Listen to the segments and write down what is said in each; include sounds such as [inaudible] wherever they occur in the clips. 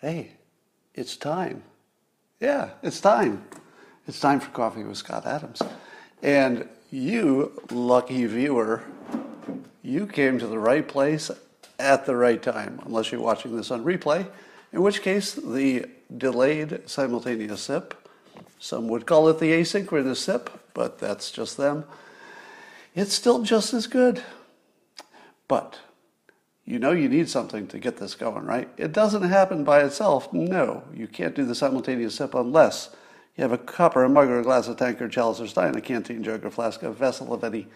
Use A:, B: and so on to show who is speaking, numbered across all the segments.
A: Hey, it's time. Yeah, it's time. It's time for Coffee with Scott Adams. And you, lucky viewer, you came to the right place at the right time, unless you're watching this on replay, in which case the delayed simultaneous sip, some would call it the asynchronous sip, but that's just them it's still just as good. But you know you need something to get this going, right? It doesn't happen by itself. No, you can't do the simultaneous sip unless you have a cup or a mug or a glass, a tankard, or chalice or stein, a canteen, jug or flask, a vessel of any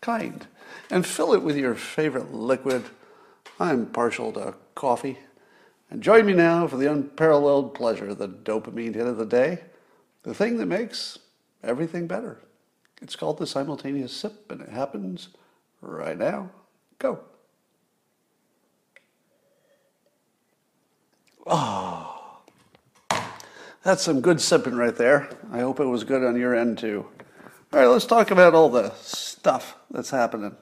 A: kind. And fill it with your favorite liquid. I'm partial to coffee. And join me now for the unparalleled pleasure, the dopamine hit of the day, the thing that makes everything better. It's called the simultaneous sip, and it happens right now. Go. Oh, that's some good sipping right there. I hope it was good on your end too. All right, let's talk about all the stuff that's happening.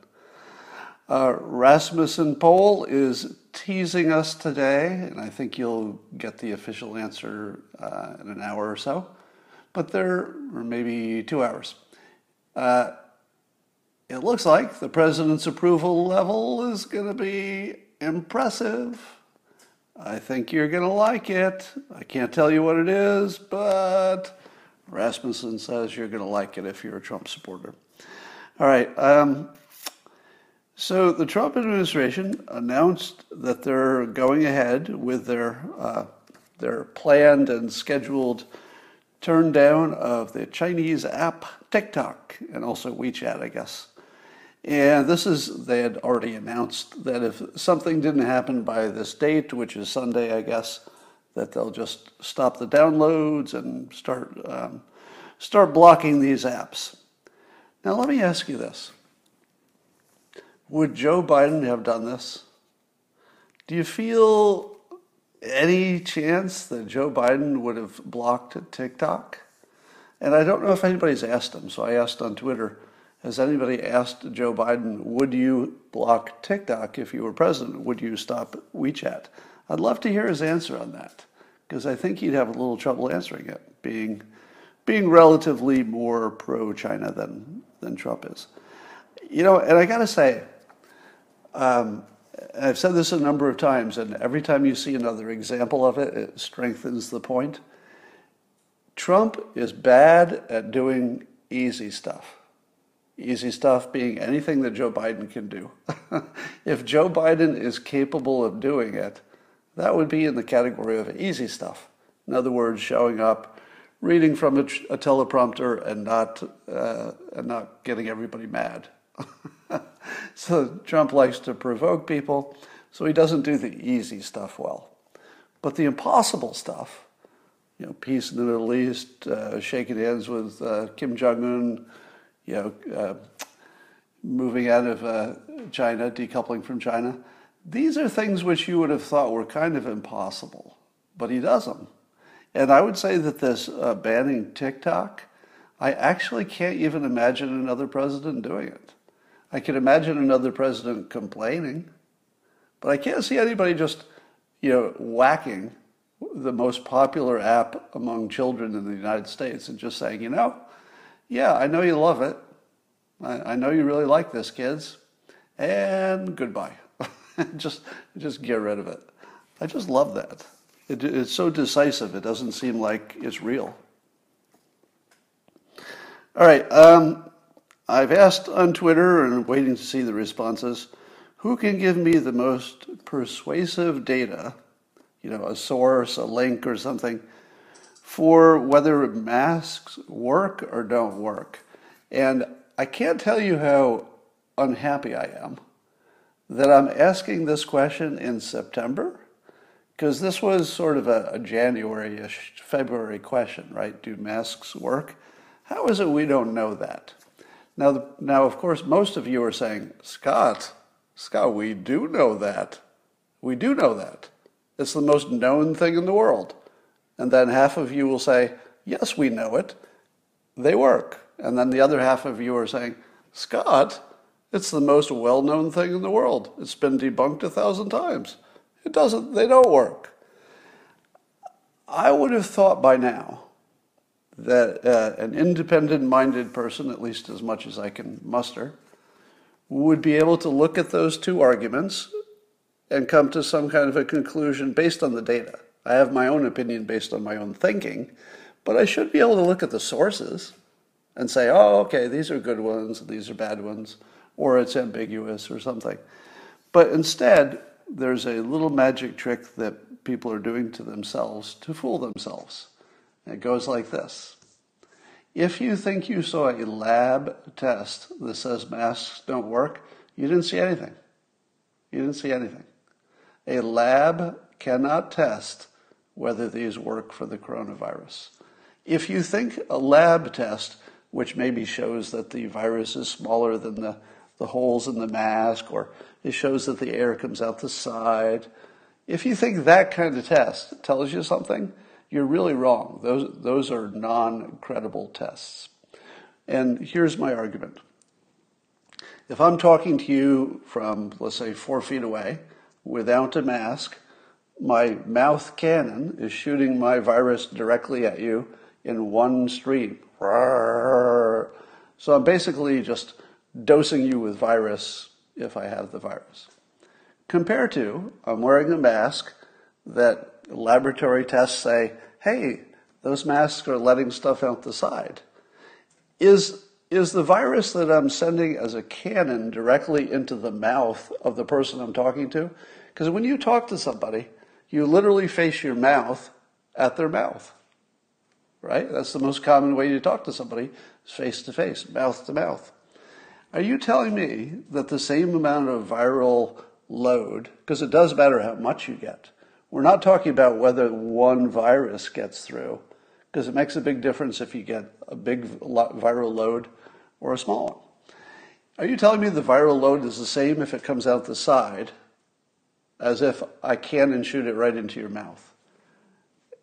A: Uh, Rasmussen poll is teasing us today, and I think you'll get the official answer uh, in an hour or so. But there, or maybe two hours. Uh, it looks like the president's approval level is going to be impressive. I think you're going to like it. I can't tell you what it is, but Rasmussen says you're going to like it if you're a Trump supporter. All right. Um, so the Trump administration announced that they're going ahead with their uh, their planned and scheduled turn down of the Chinese app TikTok and also WeChat, I guess. And this is, they had already announced that if something didn't happen by this date, which is Sunday, I guess, that they'll just stop the downloads and start, um, start blocking these apps. Now, let me ask you this Would Joe Biden have done this? Do you feel any chance that Joe Biden would have blocked TikTok? And I don't know if anybody's asked him, so I asked on Twitter Has anybody asked Joe Biden, would you block TikTok if you were president? Would you stop WeChat? I'd love to hear his answer on that because I think he'd have a little trouble answering it, being, being relatively more pro China than, than Trump is. You know, and I got to say, um, I've said this a number of times, and every time you see another example of it, it strengthens the point. Trump is bad at doing easy stuff. Easy stuff being anything that Joe Biden can do. [laughs] if Joe Biden is capable of doing it, that would be in the category of easy stuff. In other words, showing up, reading from a, a teleprompter, and not uh, and not getting everybody mad. [laughs] so Trump likes to provoke people, so he doesn't do the easy stuff well. But the impossible stuff, you know, peace in the Middle East, uh, shaking hands with uh, Kim Jong Un, you know, uh, moving out of uh, China, decoupling from China. These are things which you would have thought were kind of impossible, but he does them. And I would say that this uh, banning TikTok, I actually can't even imagine another president doing it. I can imagine another president complaining, but I can't see anybody just, you know, whacking the most popular app among children in the United States and just saying, you know, yeah, I know you love it. I, I know you really like this, kids. And goodbye. [laughs] just, just get rid of it. I just love that. It, it's so decisive. It doesn't seem like it's real. All right. Um, I've asked on Twitter and waiting to see the responses who can give me the most persuasive data you know, a source, a link, or something for whether masks work or don't work. And I can't tell you how unhappy I am that I'm asking this question in September because this was sort of a, a January ish, February question, right? Do masks work? How is it we don't know that? Now, the, now, of course, most of you are saying, Scott, Scott, we do know that. We do know that. It's the most known thing in the world. And then half of you will say, Yes, we know it. They work. And then the other half of you are saying, Scott, It's the most well known thing in the world. It's been debunked a thousand times. It doesn't, they don't work. I would have thought by now that uh, an independent minded person, at least as much as I can muster, would be able to look at those two arguments and come to some kind of a conclusion based on the data. I have my own opinion based on my own thinking, but I should be able to look at the sources and say, oh, okay, these are good ones, these are bad ones, or it's ambiguous or something. But instead, there's a little magic trick that people are doing to themselves to fool themselves. It goes like this. If you think you saw a lab test that says masks don't work, you didn't see anything. You didn't see anything. A lab cannot test whether these work for the coronavirus. If you think a lab test, which maybe shows that the virus is smaller than the, the holes in the mask, or it shows that the air comes out the side, if you think that kind of test tells you something, you're really wrong. Those, those are non credible tests. And here's my argument. If I'm talking to you from, let's say, four feet away without a mask, my mouth cannon is shooting my virus directly at you in one stream. So I'm basically just dosing you with virus if I have the virus. Compared to, I'm wearing a mask that laboratory tests say, hey, those masks are letting stuff out the side. Is, is the virus that I'm sending as a cannon directly into the mouth of the person I'm talking to? Because when you talk to somebody, you literally face your mouth at their mouth. Right? That's the most common way to talk to somebody, face to face, mouth to mouth. Are you telling me that the same amount of viral load, because it does matter how much you get, we're not talking about whether one virus gets through, because it makes a big difference if you get a big viral load or a small one. Are you telling me the viral load is the same if it comes out the side as if I can and shoot it right into your mouth?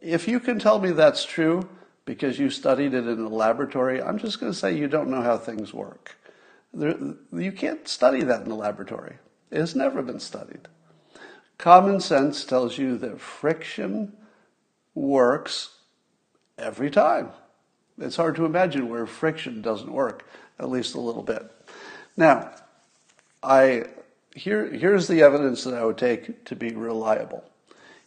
A: If you can tell me that's true because you studied it in a laboratory, I'm just going to say you don't know how things work. You can't study that in the laboratory. It has never been studied. Common sense tells you that friction works every time. It's hard to imagine where friction doesn't work, at least a little bit. Now, I here here's the evidence that I would take to be reliable.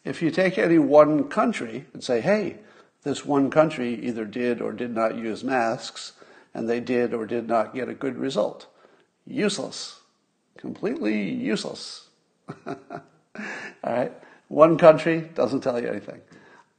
A: If you take any one country and say, hey, this one country either did or did not use masks, and they did or did not get a good result. Useless. Completely useless. [laughs] [laughs] All right? One country doesn't tell you anything.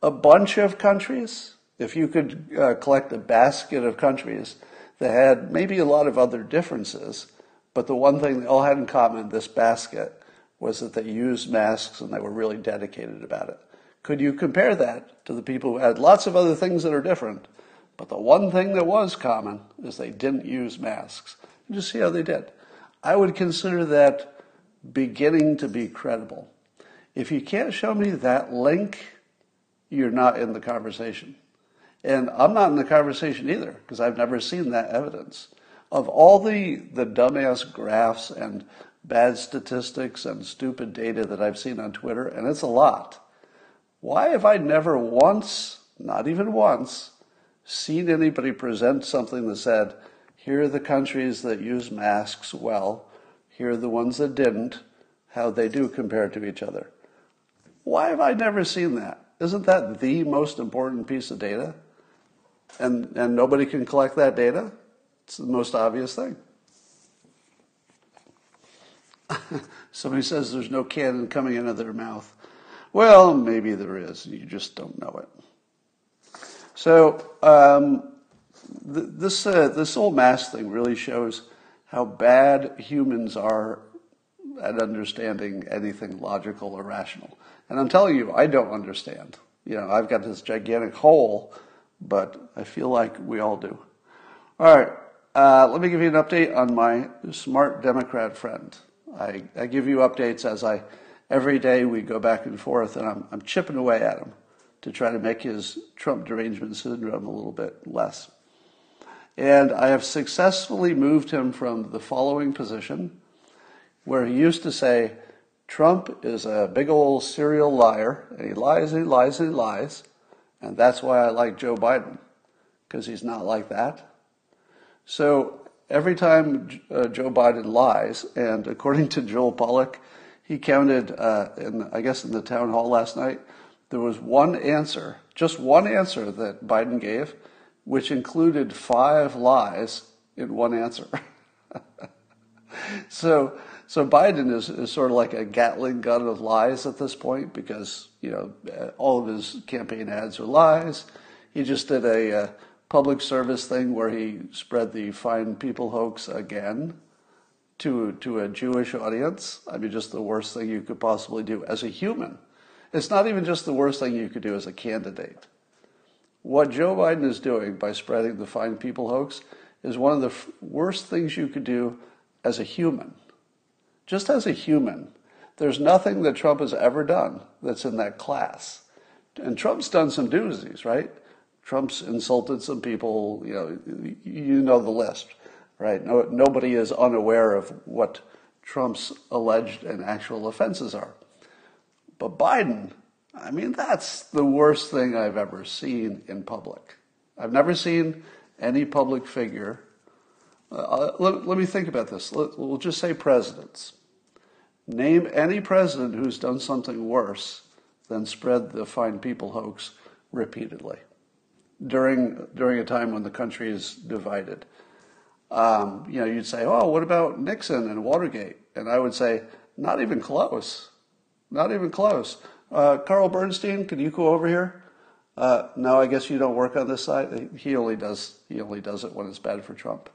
A: A bunch of countries, if you could uh, collect a basket of countries that had maybe a lot of other differences, but the one thing they all had in common, this basket, was that they used masks and they were really dedicated about it. Could you compare that to the people who had lots of other things that are different, but the one thing that was common is they didn't use masks? Just see how they did. I would consider that beginning to be credible. If you can't show me that link, you're not in the conversation. And I'm not in the conversation either because I've never seen that evidence. Of all the, the dumbass graphs and bad statistics and stupid data that I've seen on Twitter, and it's a lot, why have I never once, not even once, seen anybody present something that said, here are the countries that use masks well, here are the ones that didn't, how they do compare to each other. Why have I never seen that? Isn't that the most important piece of data? And, and nobody can collect that data? It's the most obvious thing. [laughs] Somebody says there's no cannon coming out of their mouth. Well, maybe there is. You just don't know it. So um, th- this uh, this whole mass thing really shows how bad humans are at understanding anything logical or rational. And I'm telling you, I don't understand. You know, I've got this gigantic hole, but I feel like we all do. All right, uh, let me give you an update on my smart Democrat friend. I, I give you updates as I, every day we go back and forth, and I'm, I'm chipping away at him to try to make his Trump derangement syndrome a little bit less. And I have successfully moved him from the following position, where he used to say, Trump is a big old serial liar, and he lies and he lies and he lies, and that's why I like Joe Biden, because he's not like that. So every time uh, Joe Biden lies, and according to Joel Pollak, he counted, uh, in, I guess in the town hall last night, there was one answer, just one answer that Biden gave, which included five lies in one answer. [laughs] so, so Biden is, is sort of like a Gatling gun of lies at this point because you know all of his campaign ads are lies. He just did a uh, public service thing where he spread the fine people hoax again to to a Jewish audience. I mean, just the worst thing you could possibly do as a human. It's not even just the worst thing you could do as a candidate. What Joe Biden is doing by spreading the fine people hoax is one of the f- worst things you could do as a human. Just as a human, there's nothing that Trump has ever done that's in that class. And Trump's done some doozies, right? Trump's insulted some people, you know, you know the list right? No, nobody is unaware of what Trump's alleged and actual offenses are. But Biden, I mean, that's the worst thing I've ever seen in public. I've never seen any public figure. Uh, let, let, me think about this. Let, we'll just say presidents. Name any president who's done something worse than spread the fine people hoax repeatedly during, during a time when the country is divided um, you know, you'd say, oh, what about Nixon and Watergate? And I would say, not even close. Not even close. Uh, Carl Bernstein, can you go over here? Uh, no, I guess you don't work on this side. He only does. He only does it when it's bad for Trump.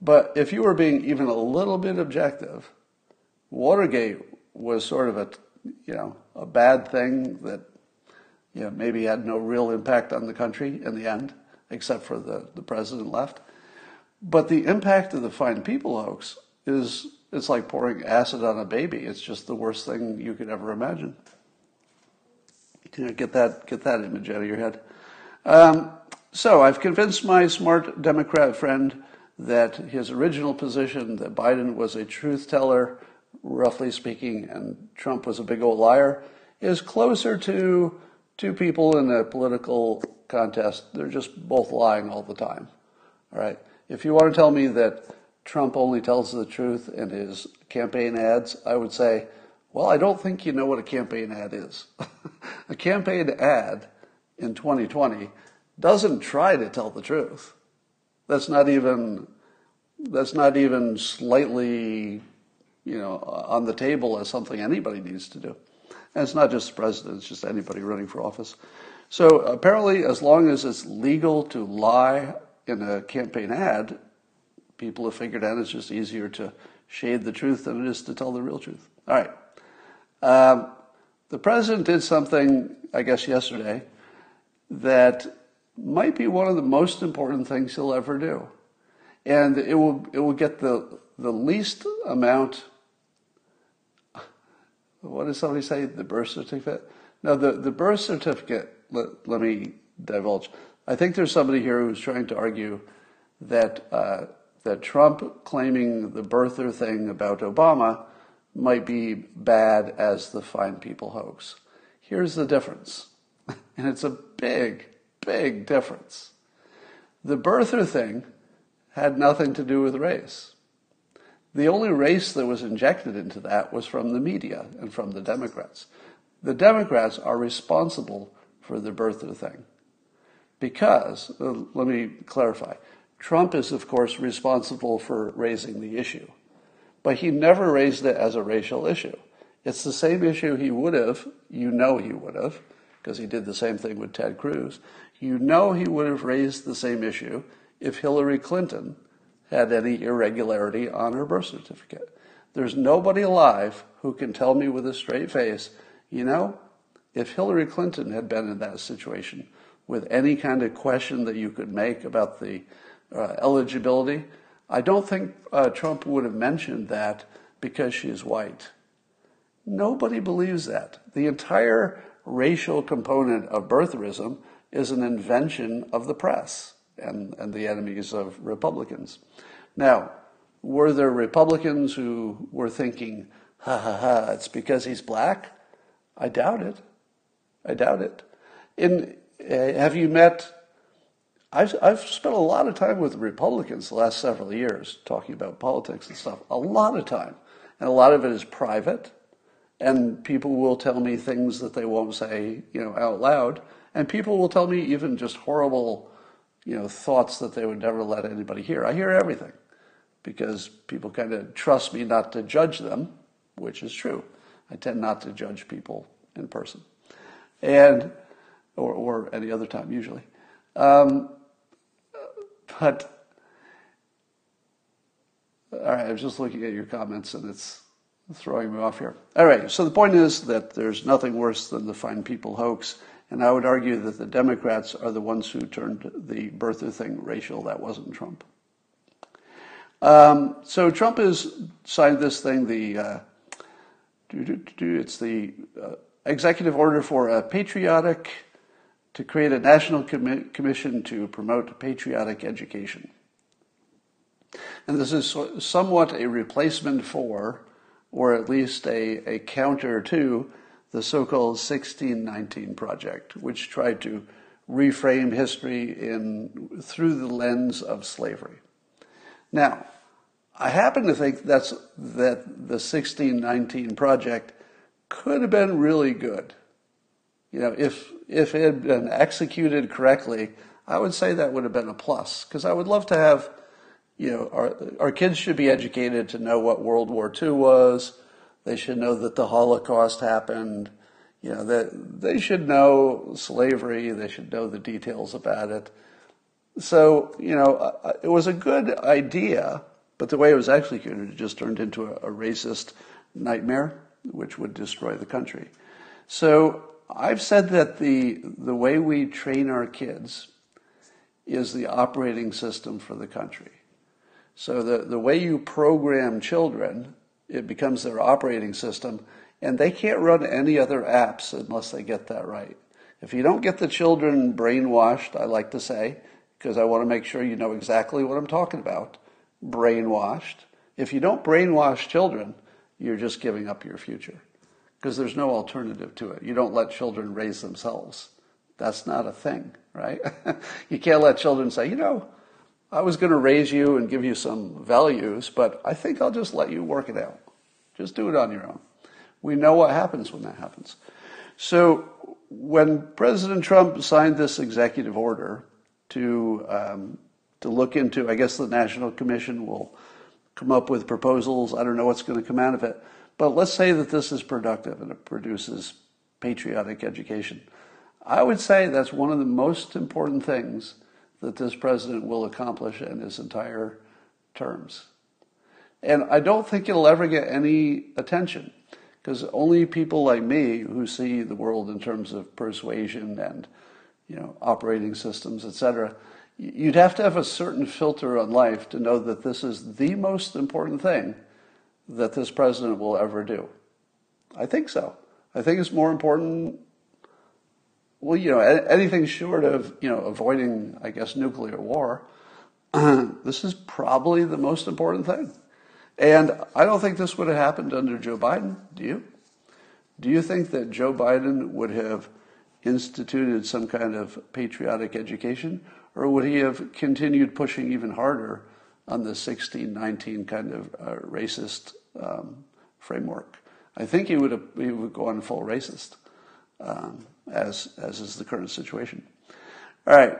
A: But if you were being even a little bit objective, Watergate was sort of a, you know, a bad thing that, you know, maybe had no real impact on the country in the end, except for the, the president left. But the impact of the fine people hoax is it's like pouring acid on a baby. It's just the worst thing you could ever imagine. You know, get that get that image out of your head. Um, so I've convinced my smart Democrat friend that his original position that Biden was a truth teller, roughly speaking, and Trump was a big old liar, is closer to two people in a political contest. They're just both lying all the time. All right. If you want to tell me that Trump only tells the truth in his campaign ads, I would say, well, I don't think you know what a campaign ad is. [laughs] a campaign ad in 2020 doesn't try to tell the truth. That's not even that's not even slightly, you know, on the table as something anybody needs to do. And it's not just the president, it's just anybody running for office. So apparently, as long as it's legal to lie in a campaign ad, people have figured out it's just easier to shade the truth than it is to tell the real truth. All right. Um, the president did something, I guess, yesterday that might be one of the most important things he'll ever do. And it will, it will get the, the least amount. What does somebody say? The birth certificate? No, the, the birth certificate, let, let me divulge. I think there's somebody here who's trying to argue that uh, that Trump claiming the birther thing about Obama might be bad as the fine people hoax. Here's the difference, [laughs] and it's a big, big difference. The birther thing had nothing to do with race. The only race that was injected into that was from the media and from the Democrats. The Democrats are responsible for the birth of the thing. Because, uh, let me clarify, Trump is, of course, responsible for raising the issue, but he never raised it as a racial issue. It's the same issue he would have, you know he would have, because he did the same thing with Ted Cruz. You know he would have raised the same issue if Hillary Clinton had any irregularity on her birth certificate. There's nobody alive who can tell me with a straight face, you know, if Hillary Clinton had been in that situation, with any kind of question that you could make about the uh, eligibility. I don't think uh, Trump would have mentioned that because she is white. Nobody believes that. The entire racial component of birtherism is an invention of the press. And, and the enemies of Republicans. Now, were there Republicans who were thinking, ha ha ha, it's because he's black? I doubt it. I doubt it. In, uh, have you met? I've, I've spent a lot of time with Republicans the last several years talking about politics and stuff. A lot of time. And a lot of it is private. And people will tell me things that they won't say, you know, out loud. And people will tell me even just horrible, you know, thoughts that they would never let anybody hear. I hear everything because people kind of trust me not to judge them, which is true. I tend not to judge people in person. And or, or any other time usually. Um, but all right, I was just looking at your comments and it's throwing me off here. All right, so the point is that there's nothing worse than the find people hoax, and I would argue that the Democrats are the ones who turned the birther thing racial. That wasn't Trump. Um, so Trump has signed this thing. The uh, it's the uh, executive order for a patriotic to create a national commi- commission to promote patriotic education. And this is somewhat a replacement for, or at least a, a counter to, the so called 1619 Project, which tried to reframe history in, through the lens of slavery. Now, I happen to think that's, that the 1619 Project could have been really good. You know, if if it had been executed correctly, I would say that would have been a plus because I would love to have, you know, our our kids should be educated to know what World War II was. They should know that the Holocaust happened. You know that they should know slavery. They should know the details about it. So you know, it was a good idea, but the way it was executed, it just turned into a, a racist nightmare, which would destroy the country. So I've said that the, the way we train our kids is the operating system for the country. So the, the way you program children, it becomes their operating system, and they can't run any other apps unless they get that right. If you don't get the children brainwashed, I like to say, because I want to make sure you know exactly what I'm talking about, brainwashed. If you don't brainwash children, you're just giving up your future because there's no alternative to it. You don't let children raise themselves. That's not a thing, right? [laughs] you can't let children say, you know, I was going to raise you and give you some values, but I think I'll just let you work it out. Just do it on your own. We know what happens when that happens. So when President Trump signed this executive order to um, to look into, I guess the National Commission will come up with proposals. I don't know what's going to come out of it. But let's say that this is productive and it produces patriotic education. I would say that's one of the most important things that this president will accomplish in his entire terms. And I don't think it'll ever get any attention because only people like me who see the world in terms of persuasion and you know operating systems, etc. You'd have to have a certain filter on life to know that this is the most important thing that this president will ever do. I think so. I think it's more important. Well, you know, anything short of you know avoiding, I guess, nuclear war. [clears throat] this is probably the most important thing. And I don't think this would have happened under Joe Biden. Do you? Do you think that Joe Biden would have instituted some kind of patriotic education, or would he have continued pushing even harder on the 1619 kind of uh, racist um, framework. I think he would have, he would go on full racist, um, as as is the current situation. All right,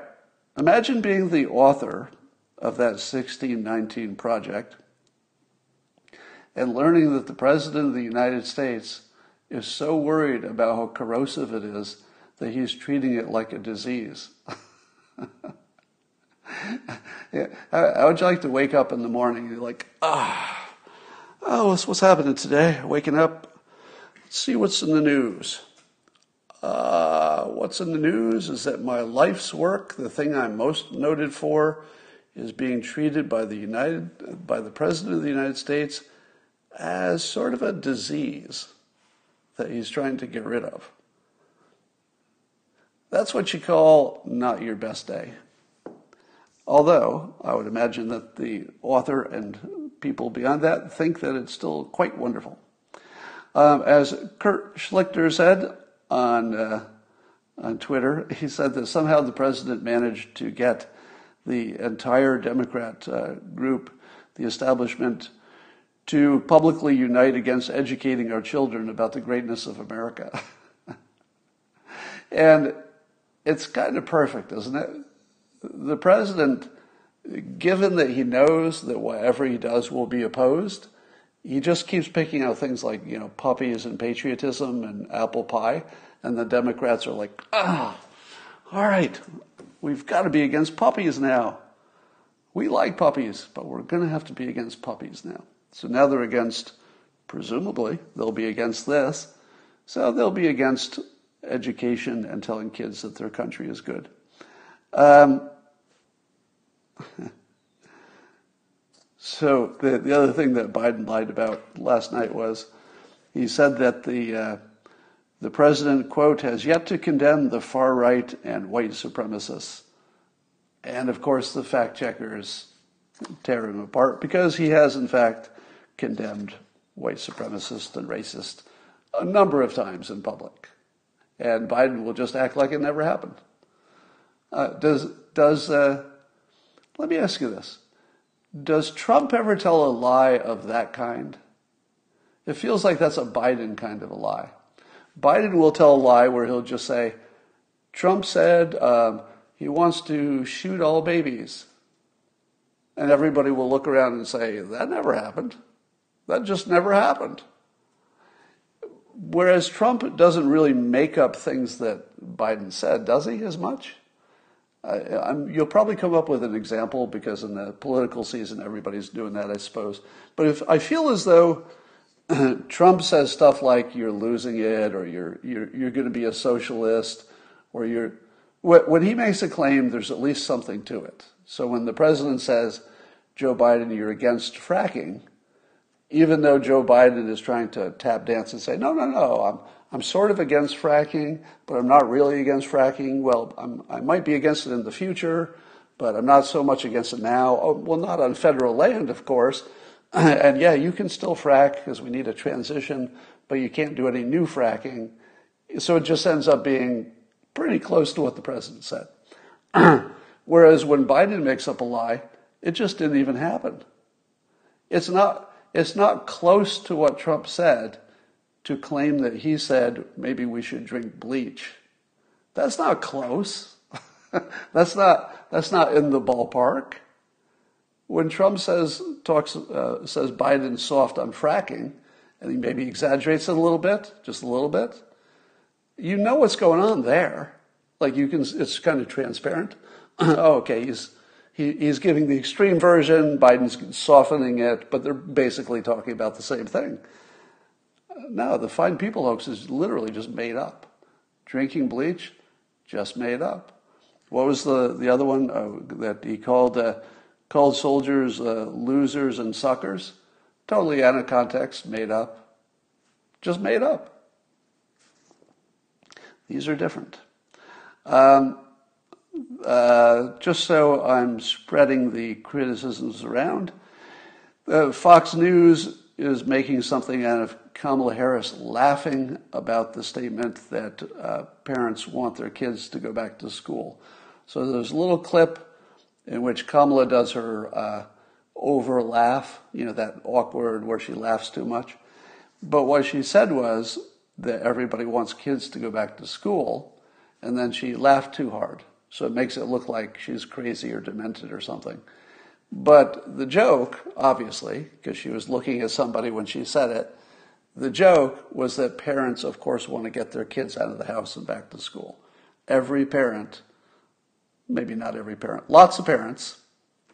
A: imagine being the author of that 1619 project and learning that the president of the United States is so worried about how corrosive it is that he's treating it like a disease. [laughs] yeah. How would you like to wake up in the morning and you're like, ah, oh, what's, what's happening today? Waking up, let's see what's in the news. Uh, what's in the news is that my life's work, the thing I'm most noted for, is being treated by the United, by the President of the United States as sort of a disease that he's trying to get rid of. That's what you call not your best day. Although I would imagine that the author and people beyond that think that it's still quite wonderful. Um, as Kurt Schlichter said on uh, on Twitter, he said that somehow the president managed to get the entire Democrat uh, group, the establishment, to publicly unite against educating our children about the greatness of America. [laughs] and it's kind of perfect, isn't it? The president, given that he knows that whatever he does will be opposed, he just keeps picking out things like, you know, puppies and patriotism and apple pie. And the Democrats are like, ah, all right, we've got to be against puppies now. We like puppies, but we're going to have to be against puppies now. So now they're against, presumably, they'll be against this. So they'll be against education and telling kids that their country is good. Um, [laughs] so the, the other thing that Biden lied about last night was he said that the uh, the president quote has yet to condemn the far right and white supremacists, and of course the fact checkers tear him apart because he has in fact condemned white supremacists and racists a number of times in public. And Biden will just act like it never happened. Uh, does does uh, let me ask you this: Does Trump ever tell a lie of that kind? It feels like that's a Biden kind of a lie. Biden will tell a lie where he'll just say, "Trump said um, he wants to shoot all babies," and everybody will look around and say, "That never happened. That just never happened." Whereas Trump doesn't really make up things that Biden said, does he, as much? You'll probably come up with an example because in the political season everybody's doing that, I suppose. But if I feel as though [clears throat] Trump says stuff like "you're losing it" or "you're you're you're going to be a socialist," or "you're," when he makes a claim, there's at least something to it. So when the president says, "Joe Biden, you're against fracking," even though Joe Biden is trying to tap dance and say, no, no, no, I'm, I'm sort of against fracking, but I'm not really against fracking. Well, I'm, i might be against it in the future, but I'm not so much against it now. Oh, well, not on federal land, of course. [clears throat] and yeah, you can still frack because we need a transition, but you can't do any new fracking. So it just ends up being pretty close to what the president said. [clears throat] Whereas when Biden makes up a lie, it just didn't even happen. It's not it's not close to what Trump said to claim that he said maybe we should drink bleach. That's not close. [laughs] that's not that's not in the ballpark. When Trump says talks uh, says Biden's soft on fracking, and he maybe exaggerates it a little bit, just a little bit, you know what's going on there. Like you can, it's kind of transparent. [clears throat] oh, okay, he's he, he's giving the extreme version, Biden's softening it, but they're basically talking about the same thing. No, the fine people hoax is literally just made up. Drinking bleach, just made up. What was the, the other one uh, that he called uh, called soldiers uh, losers and suckers? Totally out of context, made up. Just made up. These are different. Um, uh, just so I'm spreading the criticisms around, uh, Fox News is making something out of Kamala Harris laughing about the statement that uh, parents want their kids to go back to school. So there's a little clip in which Kamala does her uh, over laugh, you know, that awkward where she laughs too much. But what she said was that everybody wants kids to go back to school, and then she laughed too hard. So it makes it look like she's crazy or demented or something. But the joke, obviously, because she was looking at somebody when she said it, the joke was that parents, of course, want to get their kids out of the house and back to school. Every parent, maybe not every parent, lots of parents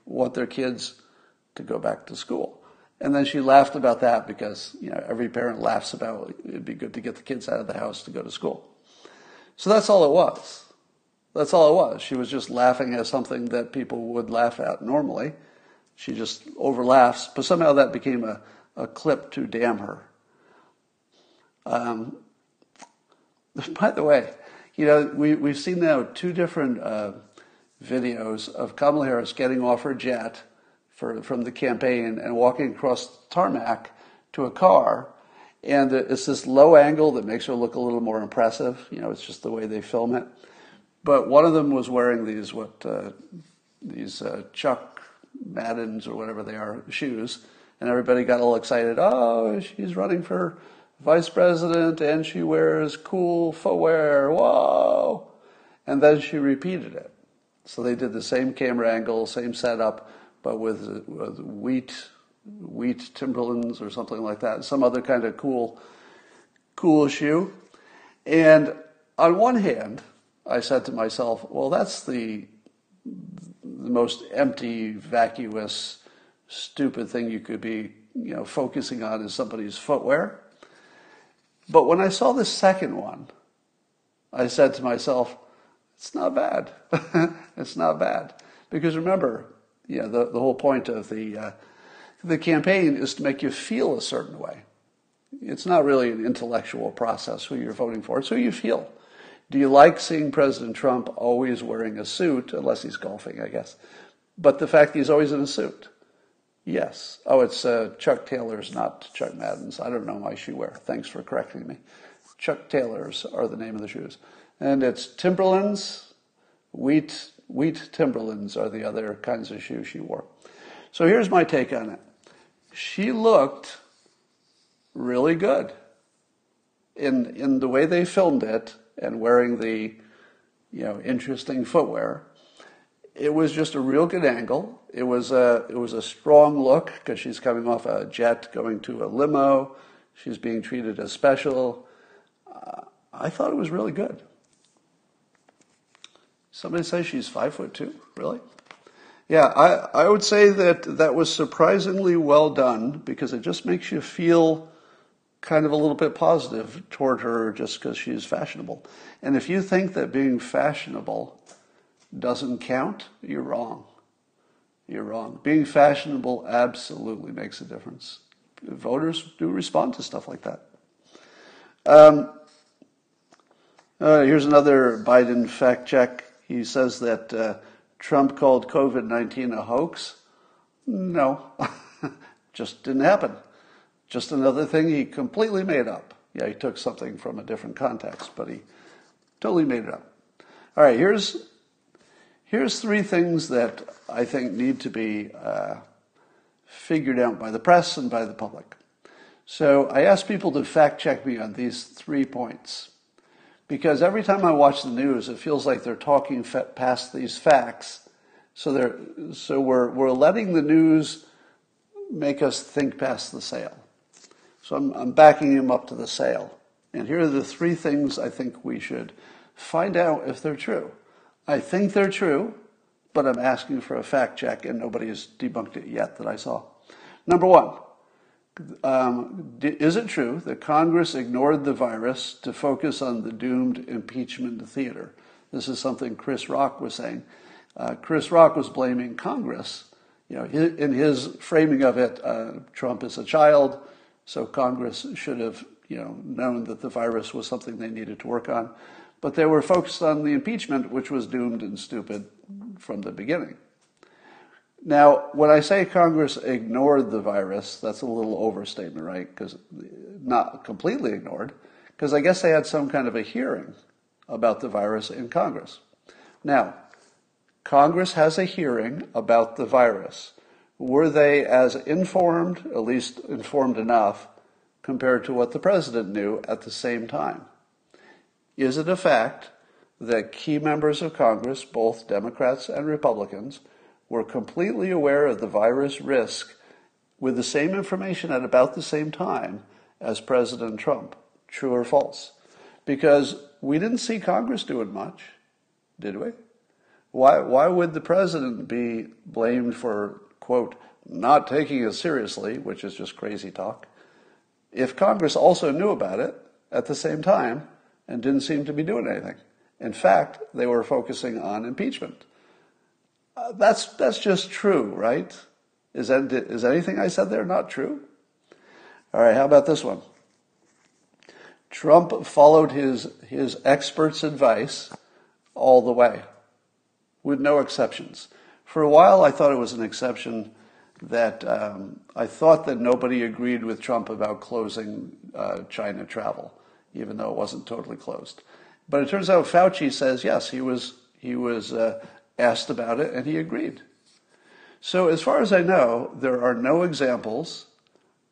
A: want their kids to go back to school. And then she laughed about that because, you know, every parent laughs about it'd be good to get the kids out of the house to go to school. So that's all it was. That's all it was. She was just laughing at something that people would laugh at normally. She just overlaughs, but somehow that became a, a clip to damn her. Um, by the way, you know, we, we've seen now two different uh, videos of Kamala Harris getting off her jet for, from the campaign and walking across tarmac to a car. And it's this low angle that makes her look a little more impressive. You know, it's just the way they film it. But one of them was wearing these what uh, these uh, Chuck Maddens or whatever they are shoes, and everybody got all excited. Oh, she's running for vice president, and she wears cool footwear. Whoa! And then she repeated it. So they did the same camera angle, same setup, but with, with wheat wheat Timberlands or something like that, some other kind of cool cool shoe. And on one hand, I said to myself, well, that's the the most empty, vacuous, stupid thing you could be, you know, focusing on is somebody's footwear. But when I saw the second one, I said to myself, it's not bad. [laughs] it's not bad. Because remember, you know, the, the whole point of the, uh, the campaign is to make you feel a certain way. It's not really an intellectual process who you're voting for, it's who you feel. Do you like seeing President Trump always wearing a suit, unless he's golfing, I guess? But the fact that he's always in a suit. Yes. Oh, it's uh, Chuck Taylor's, not Chuck Madden's. I don't know my shoe wear. Thanks for correcting me. Chuck Taylor's are the name of the shoes. And it's Timberlands, wheat, wheat Timberlands are the other kinds of shoes she wore. So here's my take on it. She looked really good in, in the way they filmed it and wearing the, you know, interesting footwear. It was just a real good angle. It was a, it was a strong look because she's coming off a jet going to a limo. She's being treated as special. Uh, I thought it was really good. Somebody says she's five foot two. Really? Yeah, I, I would say that that was surprisingly well done because it just makes you feel kind of a little bit positive toward her just because she's fashionable. And if you think that being fashionable doesn't count, you're wrong. You're wrong. Being fashionable absolutely makes a difference. Voters do respond to stuff like that. Um, uh, here's another Biden fact check. He says that uh, Trump called COVID 19 a hoax. No, [laughs] just didn't happen. Just another thing he completely made up. Yeah, he took something from a different context, but he totally made it up. All right, here's here's three things that I think need to be uh, figured out by the press and by the public. So I ask people to fact check me on these three points because every time I watch the news, it feels like they're talking past these facts. So they're so we're we're letting the news make us think past the sale. So I'm, I'm backing him up to the sale. And here are the three things I think we should find out if they're true. I think they're true, but I'm asking for a fact check, and nobody has debunked it yet that I saw. Number one, um, is it true that Congress ignored the virus to focus on the doomed impeachment theater? This is something Chris Rock was saying. Uh, Chris Rock was blaming Congress. You know, in his framing of it, uh, Trump is a child. So Congress should have, you know, known that the virus was something they needed to work on. But they were focused on the impeachment, which was doomed and stupid from the beginning. Now, when I say Congress ignored the virus, that's a little overstatement, right? Because not completely ignored, because I guess they had some kind of a hearing about the virus in Congress. Now, Congress has a hearing about the virus were they as informed, at least informed enough, compared to what the president knew at the same time? Is it a fact that key members of Congress, both Democrats and Republicans, were completely aware of the virus risk with the same information at about the same time as President Trump? True or false? Because we didn't see Congress doing much, did we? Why, why would the president be blamed for quote, not taking it seriously, which is just crazy talk, if Congress also knew about it at the same time and didn't seem to be doing anything. In fact, they were focusing on impeachment. Uh, that's, that's just true, right? Is, that, is anything I said there not true? All right, how about this one? Trump followed his, his experts' advice all the way with no exceptions. For a while, I thought it was an exception that um, I thought that nobody agreed with Trump about closing uh, China travel, even though it wasn't totally closed. But it turns out Fauci says yes, he was he was uh, asked about it and he agreed. So as far as I know, there are no examples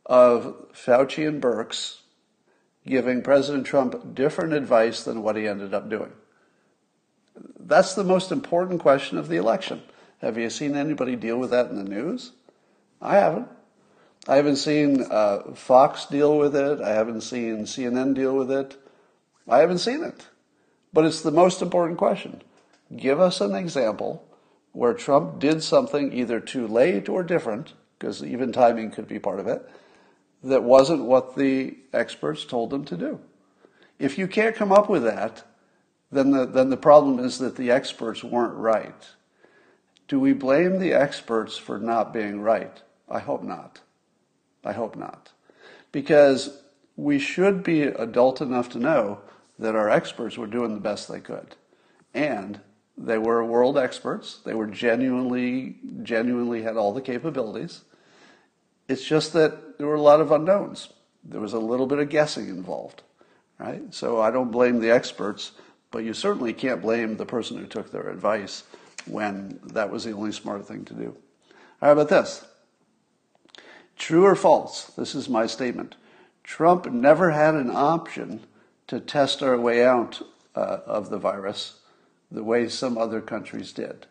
A: of Fauci and Birx giving President Trump different advice than what he ended up doing. That's the most important question of the election. Have you seen anybody deal with that in the news? I haven't. I haven't seen uh, Fox deal with it. I haven't seen CNN deal with it. I haven't seen it. But it's the most important question. Give us an example where Trump did something either too late or different, because even timing could be part of it, that wasn't what the experts told him to do. If you can't come up with that, then the, then the problem is that the experts weren't right. Do we blame the experts for not being right? I hope not. I hope not. Because we should be adult enough to know that our experts were doing the best they could. And they were world experts. They were genuinely, genuinely had all the capabilities. It's just that there were a lot of unknowns. There was a little bit of guessing involved, right? So I don't blame the experts, but you certainly can't blame the person who took their advice when that was the only smart thing to do. How about this? True or false? This is my statement. Trump never had an option to test our way out uh, of the virus the way some other countries did.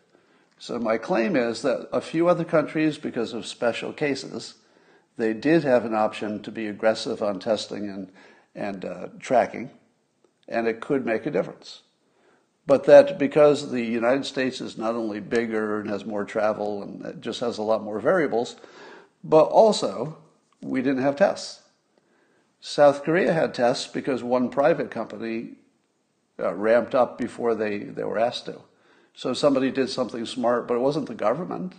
A: So my claim is that a few other countries, because of special cases, they did have an option to be aggressive on testing and, and uh, tracking, and it could make a difference. But that because the United States is not only bigger and has more travel and just has a lot more variables, but also we didn't have tests. South Korea had tests because one private company uh, ramped up before they, they were asked to. So somebody did something smart, but it wasn't the government.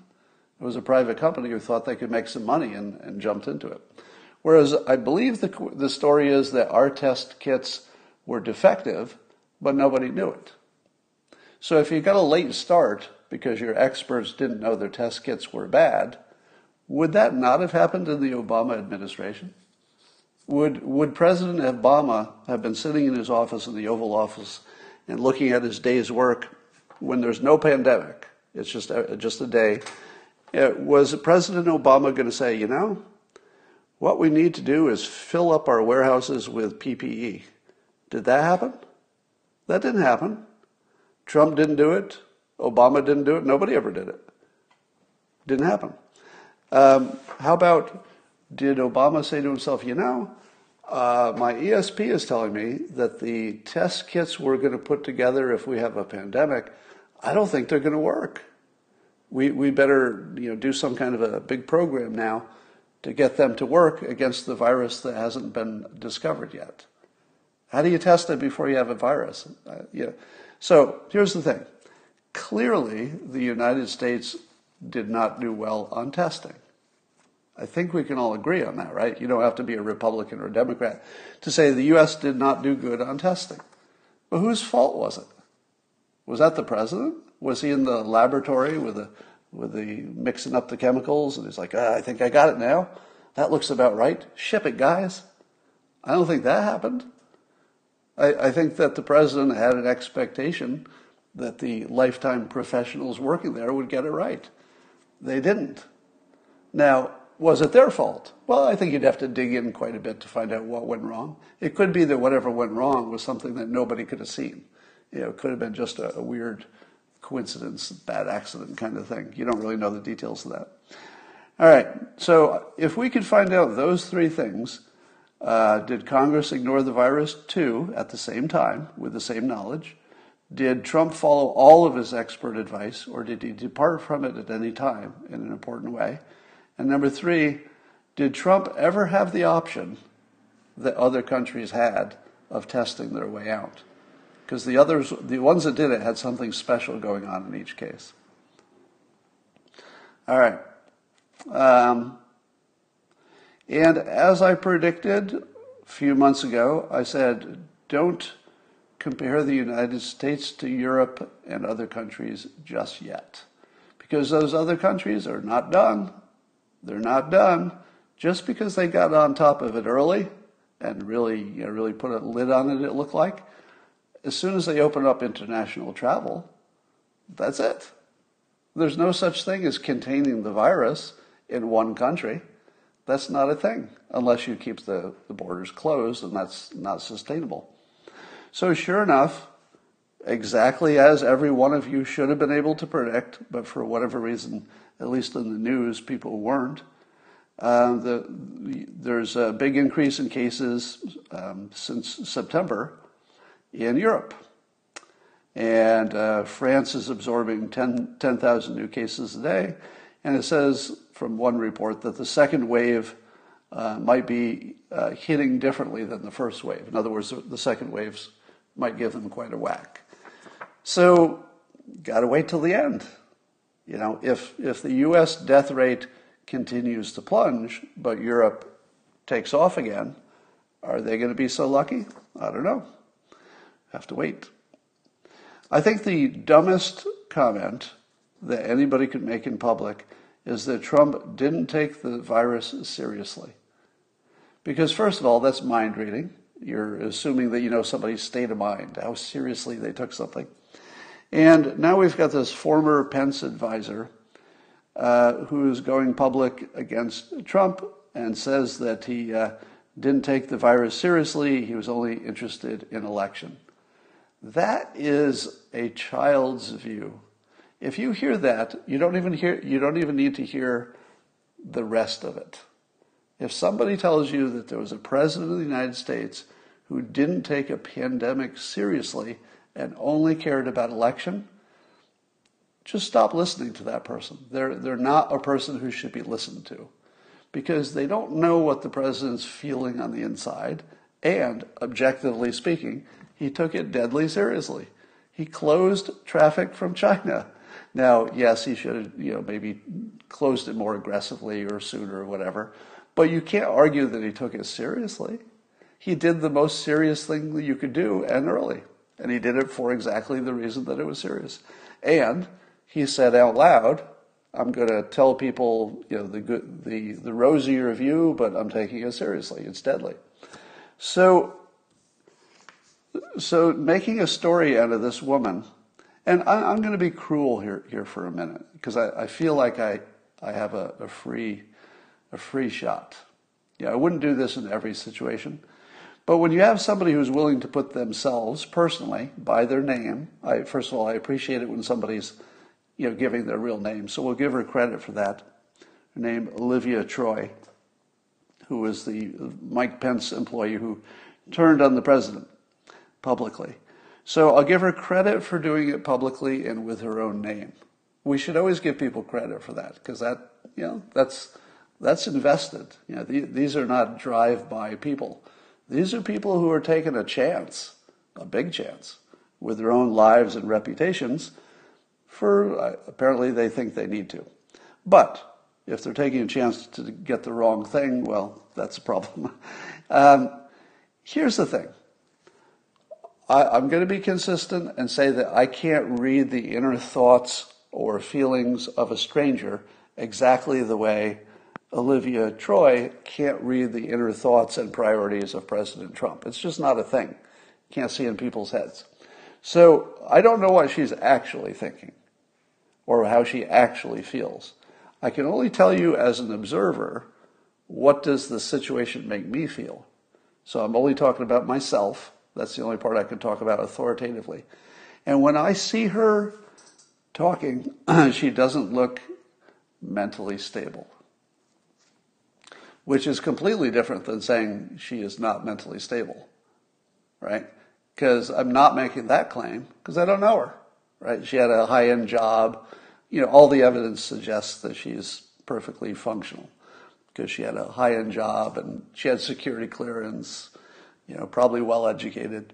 A: It was a private company who thought they could make some money and, and jumped into it. Whereas I believe the, the story is that our test kits were defective, but nobody knew it. So if you got a late start because your experts didn't know their test kits were bad, would that not have happened in the Obama administration? Would, would President Obama have been sitting in his office in the Oval Office and looking at his day's work when there's no pandemic? It's just a, just a day. Uh, was President Obama going to say, you know, what we need to do is fill up our warehouses with PPE? Did that happen? That didn't happen. Trump didn't do it. Obama didn't do it. Nobody ever did it. Didn't happen. Um, how about did Obama say to himself, you know, uh, my ESP is telling me that the test kits we're going to put together if we have a pandemic, I don't think they're going to work. We, we better you know, do some kind of a big program now to get them to work against the virus that hasn't been discovered yet. How do you test it before you have a virus? Uh, yeah. So here's the thing. Clearly, the United States did not do well on testing. I think we can all agree on that, right? You don't have to be a Republican or a Democrat to say the U.S. did not do good on testing. But whose fault was it? Was that the president? Was he in the laboratory with the with the mixing up the chemicals and he's like, ah, I think I got it now. That looks about right. Ship it, guys. I don't think that happened. I, I think that the president had an expectation that the lifetime professionals working there would get it right. They didn't. Now, was it their fault? Well, I think you'd have to dig in quite a bit to find out what went wrong. It could be that whatever went wrong was something that nobody could have seen. You know, it could have been just a, a weird coincidence, bad accident kind of thing. You don't really know the details of that. All right, so if we could find out those three things, uh, did Congress ignore the virus too at the same time with the same knowledge? Did Trump follow all of his expert advice, or did he depart from it at any time in an important way? And number three, did Trump ever have the option that other countries had of testing their way out? Because the others, the ones that did it, had something special going on in each case. All right. Um, and as I predicted a few months ago, I said, don't compare the United States to Europe and other countries just yet. Because those other countries are not done. They're not done. Just because they got on top of it early and really, you know, really put a lid on it, it looked like, as soon as they open up international travel, that's it. There's no such thing as containing the virus in one country. That's not a thing unless you keep the, the borders closed, and that's not sustainable. So, sure enough, exactly as every one of you should have been able to predict, but for whatever reason, at least in the news, people weren't. Uh, the, there's a big increase in cases um, since September in Europe. And uh, France is absorbing 10,000 10, new cases a day. And it says from one report that the second wave uh, might be uh, hitting differently than the first wave. In other words, the second waves might give them quite a whack. So, got to wait till the end. You know, if if the U.S. death rate continues to plunge, but Europe takes off again, are they going to be so lucky? I don't know. Have to wait. I think the dumbest comment that anybody could make in public is that Trump didn't take the virus seriously. Because, first of all, that's mind reading. You're assuming that you know somebody's state of mind, how seriously they took something. And now we've got this former Pence advisor uh, who's going public against Trump and says that he uh, didn't take the virus seriously, he was only interested in election. That is a child's view. If you hear that, you don't even hear you don't even need to hear the rest of it. If somebody tells you that there was a president of the United States who didn't take a pandemic seriously and only cared about election, just stop listening to that person. They're, they're not a person who should be listened to because they don't know what the president's feeling on the inside. And objectively speaking, he took it deadly seriously. He closed traffic from China. Now, yes, he should have, you know, maybe closed it more aggressively or sooner or whatever, but you can't argue that he took it seriously. He did the most serious thing that you could do and early. And he did it for exactly the reason that it was serious. And he said out loud, I'm going to tell people, you know, the good, the, the rosier view, but I'm taking it seriously. It's deadly. So, so making a story out of this woman, and I, am going to be cruel here, here for a minute, because I, I feel like I, I have a, a free, a free shot. Yeah, I wouldn't do this in every situation. But when you have somebody who's willing to put themselves personally by their name, I, first of all, I appreciate it when somebody's you know, giving their real name. So we'll give her credit for that. Her name, Olivia Troy, who was the Mike Pence employee who turned on the president publicly. So I'll give her credit for doing it publicly and with her own name. We should always give people credit for that because that, you know, that's that's invested. You know, these are not drive-by people. These are people who are taking a chance, a big chance, with their own lives and reputations. For uh, apparently they think they need to, but if they're taking a chance to get the wrong thing, well, that's a problem. [laughs] um, here's the thing. I, am going to be consistent and say that I can't read the inner thoughts or feelings of a stranger exactly the way Olivia Troy can't read the inner thoughts and priorities of President Trump. It's just not a thing. Can't see in people's heads. So I don't know what she's actually thinking or how she actually feels. I can only tell you as an observer what does the situation make me feel. So I'm only talking about myself. That's the only part I can talk about authoritatively. And when I see her talking, [clears throat] she doesn't look mentally stable which is completely different than saying she is not mentally stable, right? Because I'm not making that claim because I don't know her, right? She had a high end job. You know, all the evidence suggests that she's perfectly functional because she had a high end job and she had security clearance, you know, probably well educated.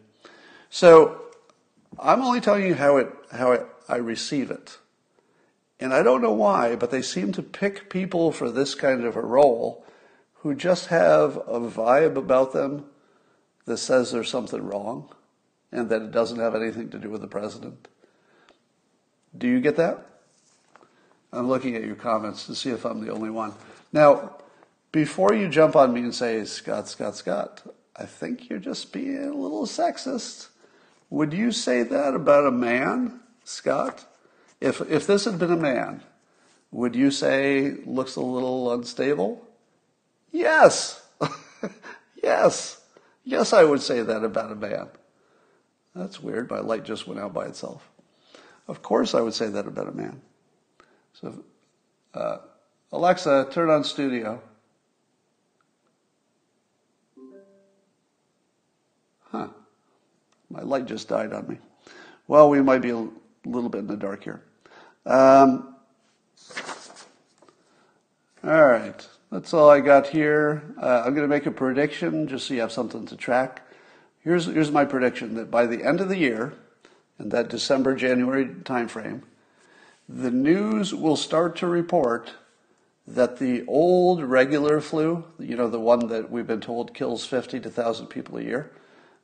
A: So I'm only telling you how it, how it, I receive it. And I don't know why, but they seem to pick people for this kind of a role who just have a vibe about them that says there's something wrong. and that it doesn't have anything to do with the president. Do you get that? I'm looking at your comments to see if I'm the only one. Now, before you jump on me and say, Scott, Scott, Scott, I think you're just being a little sexist. Would you say that about a man, Scott? If, if this had been a man, would you say looks a little unstable? Yes. [laughs] yes. Yes, I would say that about a man. That's weird. My light just went out by itself. Of course, I would say that about a man. So, uh, Alexa, turn on studio. Huh. My light just died on me. Well, we might be a little bit in the dark here. Um, all right. That's all I got here. Uh, I'm going to make a prediction just so you have something to track. Here's, here's my prediction that by the end of the year, in that December January timeframe, the news will start to report that the old regular flu, you know, the one that we've been told kills 50 to 1,000 people a year,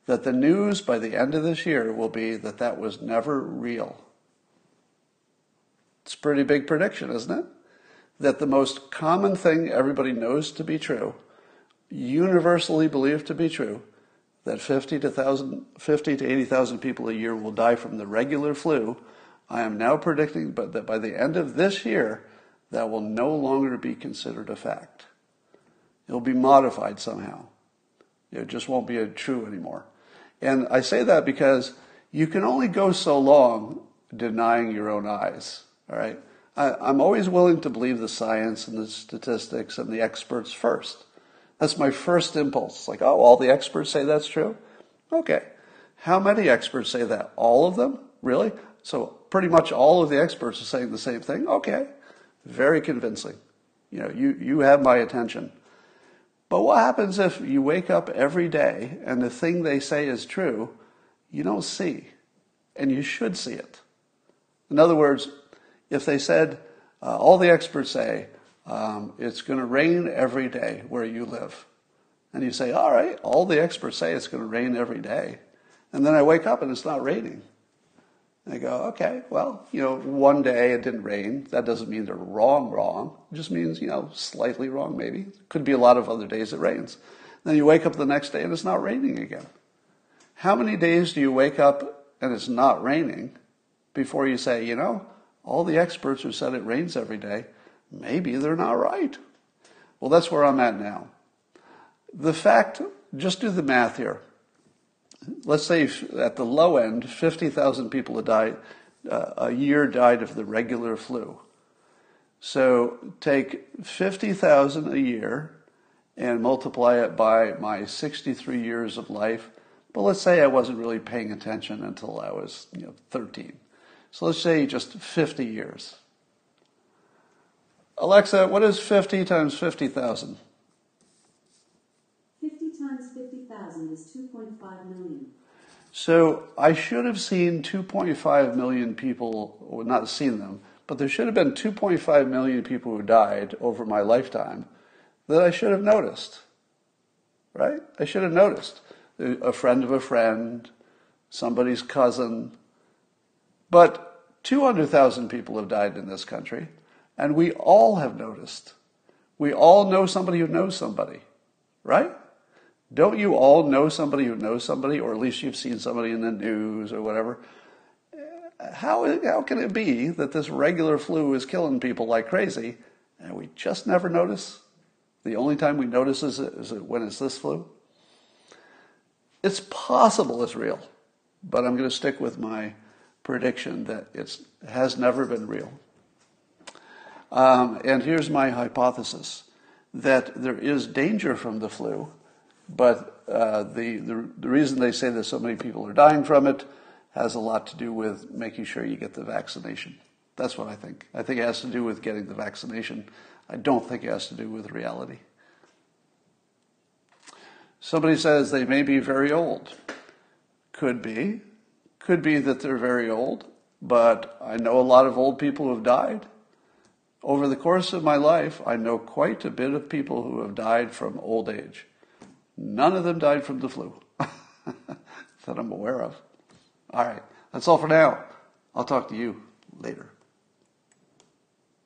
A: that the news by the end of this year will be that that was never real. It's a pretty big prediction, isn't it? That the most common thing everybody knows to be true, universally believed to be true, that 50 to, 000, 50 to 80,000 people a year will die from the regular flu, I am now predicting but that by the end of this year, that will no longer be considered a fact. It'll be modified somehow. It just won't be true anymore. And I say that because you can only go so long denying your own eyes. All right. I, am always willing to believe the science and the statistics and the experts first. That's my first impulse. Like, oh, all the experts say that's true? Okay. How many experts say that? All of them? Really? So pretty much all of the experts are saying the same thing? Okay. Very convincing. You know, you, you have my attention. But what happens if you wake up every day and the thing they say is true, you don't see, and you should see it? In other words, if they said, uh, all the experts say, um, it's going to rain every day where you live. And you say, all right, all the experts say it's going to rain every day. And then I wake up and it's not raining. And I go, okay, well, you know, one day it didn't rain. That doesn't mean they're wrong, wrong. It just means, you know, slightly wrong, maybe. Could be a lot of other days it rains. Then you wake up the next day and it's not raining again. How many days do you wake up and it's not raining before you say, you know, all the experts who said it rains every day, maybe they're not right? Well, that's where I'm at now. The fact, just do the math here let's say at the low end, 50,000 people a, died, uh, a year died of the regular flu. So take 50,000 a year and multiply it by my 63 years of life. But let's say I wasn't really paying attention until I was you know, 13. So let's say just 50 years. Alexa, what is 50 times 50,000?
B: 50 times 50,000 is 2.5 million.
A: So I should have seen 2.5 million people, or not seen them, but there should have been 2.5 million people who died over my lifetime that I should have noticed. Right? I should have noticed. A friend of a friend, somebody's cousin. But 200,000 people have died in this country, and we all have noticed. We all know somebody who knows somebody, right? Don't you all know somebody who knows somebody, or at least you've seen somebody in the news or whatever? How, how can it be that this regular flu is killing people like crazy and we just never notice? The only time we notice is, is when it's this flu? It's possible it's real, but I'm going to stick with my prediction that it has never been real. Um, and here's my hypothesis that there is danger from the flu but uh, the, the, the reason they say that so many people are dying from it has a lot to do with making sure you get the vaccination. That's what I think. I think it has to do with getting the vaccination. I don't think it has to do with reality. Somebody says they may be very old. Could be. Could be that they're very old, but I know a lot of old people who have died. Over the course of my life, I know quite a bit of people who have died from old age. None of them died from the flu [laughs] that I'm aware of. All right. That's all for now. I'll talk to you later.